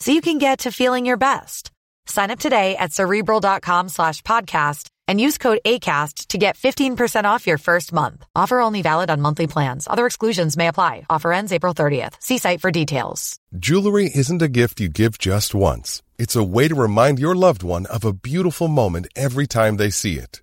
so you can get to feeling your best. Sign up today at cerebral.com slash podcast and use code ACAST to get 15% off your first month. Offer only valid on monthly plans. Other exclusions may apply. Offer ends April 30th. See site for details. Jewelry isn't a gift you give just once. It's a way to remind your loved one of a beautiful moment every time they see it.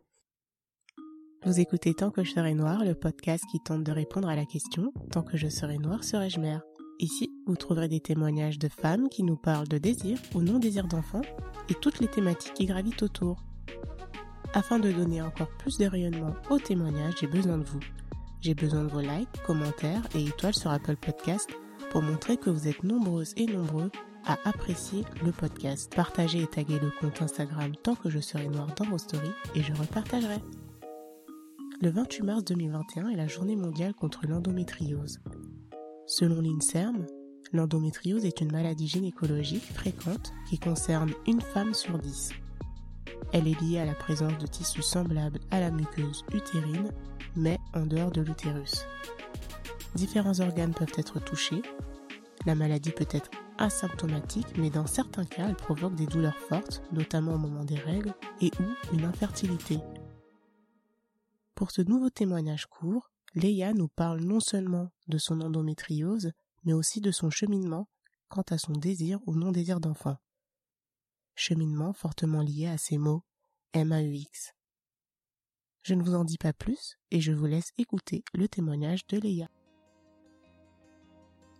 Vous écoutez Tant que je serai noir, le podcast qui tente de répondre à la question Tant que je serai noir, serai-je mère? Ici, vous trouverez des témoignages de femmes qui nous parlent de désir ou non-désir d'enfant et toutes les thématiques qui gravitent autour. Afin de donner encore plus de rayonnement aux témoignages, j'ai besoin de vous. J'ai besoin de vos likes, commentaires et étoiles sur Apple Podcast pour montrer que vous êtes nombreuses et nombreux à apprécier le podcast. Partagez et taguez le compte Instagram tant que je serai noir dans vos stories et je repartagerai. Le 28 mars 2021 est la journée mondiale contre l'endométriose. Selon l'INSERM, l'endométriose est une maladie gynécologique fréquente qui concerne une femme sur dix. Elle est liée à la présence de tissus semblables à la muqueuse utérine, mais en dehors de l'utérus. Différents organes peuvent être touchés. La maladie peut être asymptomatique, mais dans certains cas, elle provoque des douleurs fortes, notamment au moment des règles, et ou une infertilité. Pour ce nouveau témoignage court, Leia nous parle non seulement de son endométriose, mais aussi de son cheminement quant à son désir ou non-désir d'enfant. Cheminement fortement lié à ces mots MAUX. Je ne vous en dis pas plus et je vous laisse écouter le témoignage de Léa.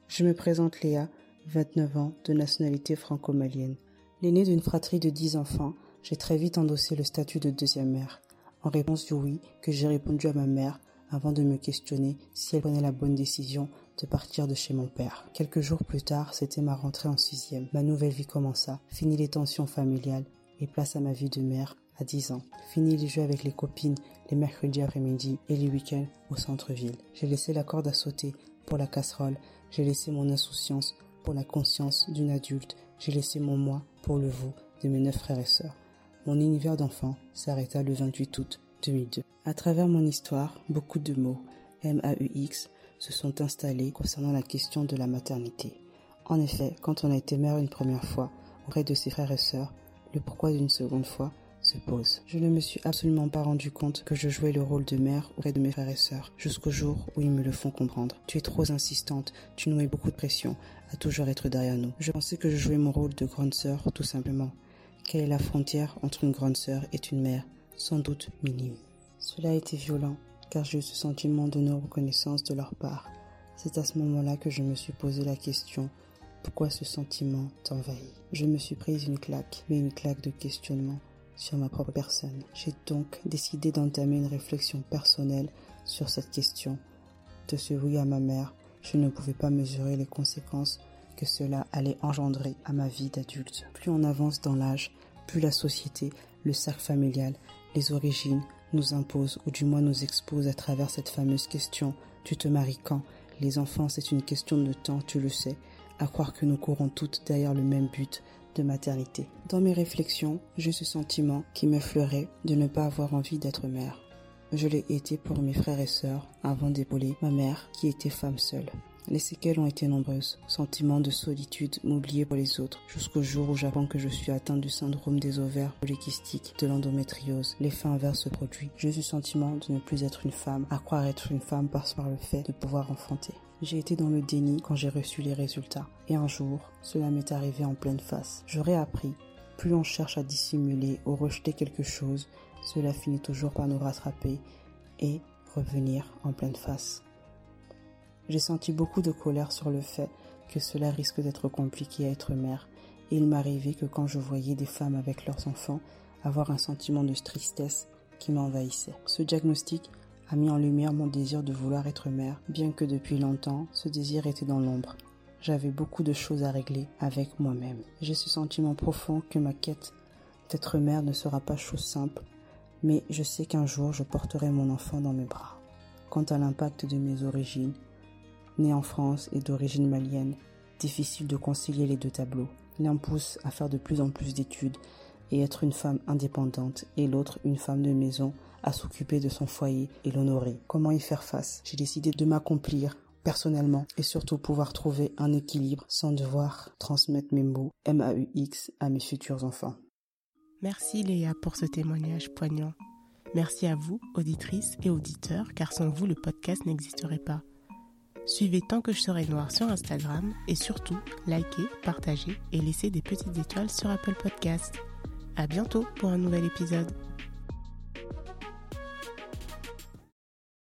Je me présente Léa, 29 ans, de nationalité franco-malienne. L'aînée d'une fratrie de 10 enfants, j'ai très vite endossé le statut de deuxième mère. En réponse du oui que j'ai répondu à ma mère, avant de me questionner si elle prenait la bonne décision de partir de chez mon père. Quelques jours plus tard, c'était ma rentrée en sixième. Ma nouvelle vie commença. Fini les tensions familiales et place à ma vie de mère à 10 ans. Fini les jeux avec les copines les mercredis après-midi et les week-ends au centre-ville. J'ai laissé la corde à sauter pour la casserole. J'ai laissé mon insouciance pour la conscience d'une adulte. J'ai laissé mon moi pour le vous de mes neuf frères et sœurs. Mon univers d'enfant s'arrêta le 28 août 2002. À travers mon histoire, beaucoup de mots, M-A-U-X, se sont installés concernant la question de la maternité. En effet, quand on a été mère une première fois, auprès de ses frères et sœurs, le pourquoi d'une seconde fois se pose. Je ne me suis absolument pas rendu compte que je jouais le rôle de mère auprès de mes frères et sœurs, jusqu'au jour où ils me le font comprendre. Tu es trop insistante, tu nous mets beaucoup de pression à toujours être derrière nous. Je pensais que je jouais mon rôle de grande sœur, tout simplement. Quelle est la frontière entre une grande sœur et une mère? Sans doute minime. Cela a été violent, car j'ai eu ce sentiment de non-reconnaissance de leur part. C'est à ce moment-là que je me suis posé la question pourquoi ce sentiment t'envahit? Je me suis prise une claque, mais une claque de questionnement sur ma propre personne. J'ai donc décidé d'entamer une réflexion personnelle sur cette question. De ce oui à ma mère, je ne pouvais pas mesurer les conséquences que cela allait engendrer à ma vie d'adulte. Plus on avance dans l'âge, plus la société, le cercle familial, les origines nous imposent ou du moins nous exposent à travers cette fameuse question tu te maries quand? Les enfants, c'est une question de temps, tu le sais, à croire que nous courons toutes derrière le même but de maternité. Dans mes réflexions, j'ai ce sentiment qui m'effleurait de ne pas avoir envie d'être mère. Je l'ai été pour mes frères et sœurs avant d'épauler ma mère qui était femme seule. Les séquelles ont été nombreuses. Sentiment de solitude, m'oublier pour les autres, jusqu'au jour où j'apprends que je suis atteinte du syndrome des ovaires polykystiques, de l'endométriose. L'effet inverse se produit. J'ai eu sentiment de ne plus être une femme, à croire être une femme passe par le fait de pouvoir enfanter. J'ai été dans le déni quand j'ai reçu les résultats. Et un jour, cela m'est arrivé en pleine face. J'aurais appris plus on cherche à dissimuler ou rejeter quelque chose, cela finit toujours par nous rattraper et revenir en pleine face. J'ai senti beaucoup de colère sur le fait que cela risque d'être compliqué à être mère, et il m'arrivait que quand je voyais des femmes avec leurs enfants, avoir un sentiment de tristesse qui m'envahissait. Ce diagnostic a mis en lumière mon désir de vouloir être mère, bien que depuis longtemps, ce désir était dans l'ombre. J'avais beaucoup de choses à régler avec moi-même. J'ai ce sentiment profond que ma quête d'être mère ne sera pas chose simple, mais je sais qu'un jour je porterai mon enfant dans mes bras. Quant à l'impact de mes origines, né en France et d'origine malienne, difficile de concilier les deux tableaux. L'un pousse à faire de plus en plus d'études et être une femme indépendante et l'autre une femme de maison à s'occuper de son foyer et l'honorer. Comment y faire face? J'ai décidé de m'accomplir personnellement et surtout pouvoir trouver un équilibre sans devoir transmettre mes mots MAUX à mes futurs enfants. Merci Léa pour ce témoignage poignant. Merci à vous, auditrices et auditeurs, car sans vous, le podcast n'existerait pas. Suivez Tant que je serai noir sur Instagram et surtout, likez, partagez et laissez des petites étoiles sur Apple Podcast. À bientôt pour un nouvel épisode.